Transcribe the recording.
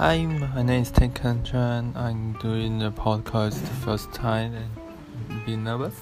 Hi, my name is Tan Chan. I'm doing the podcast first time and be nervous.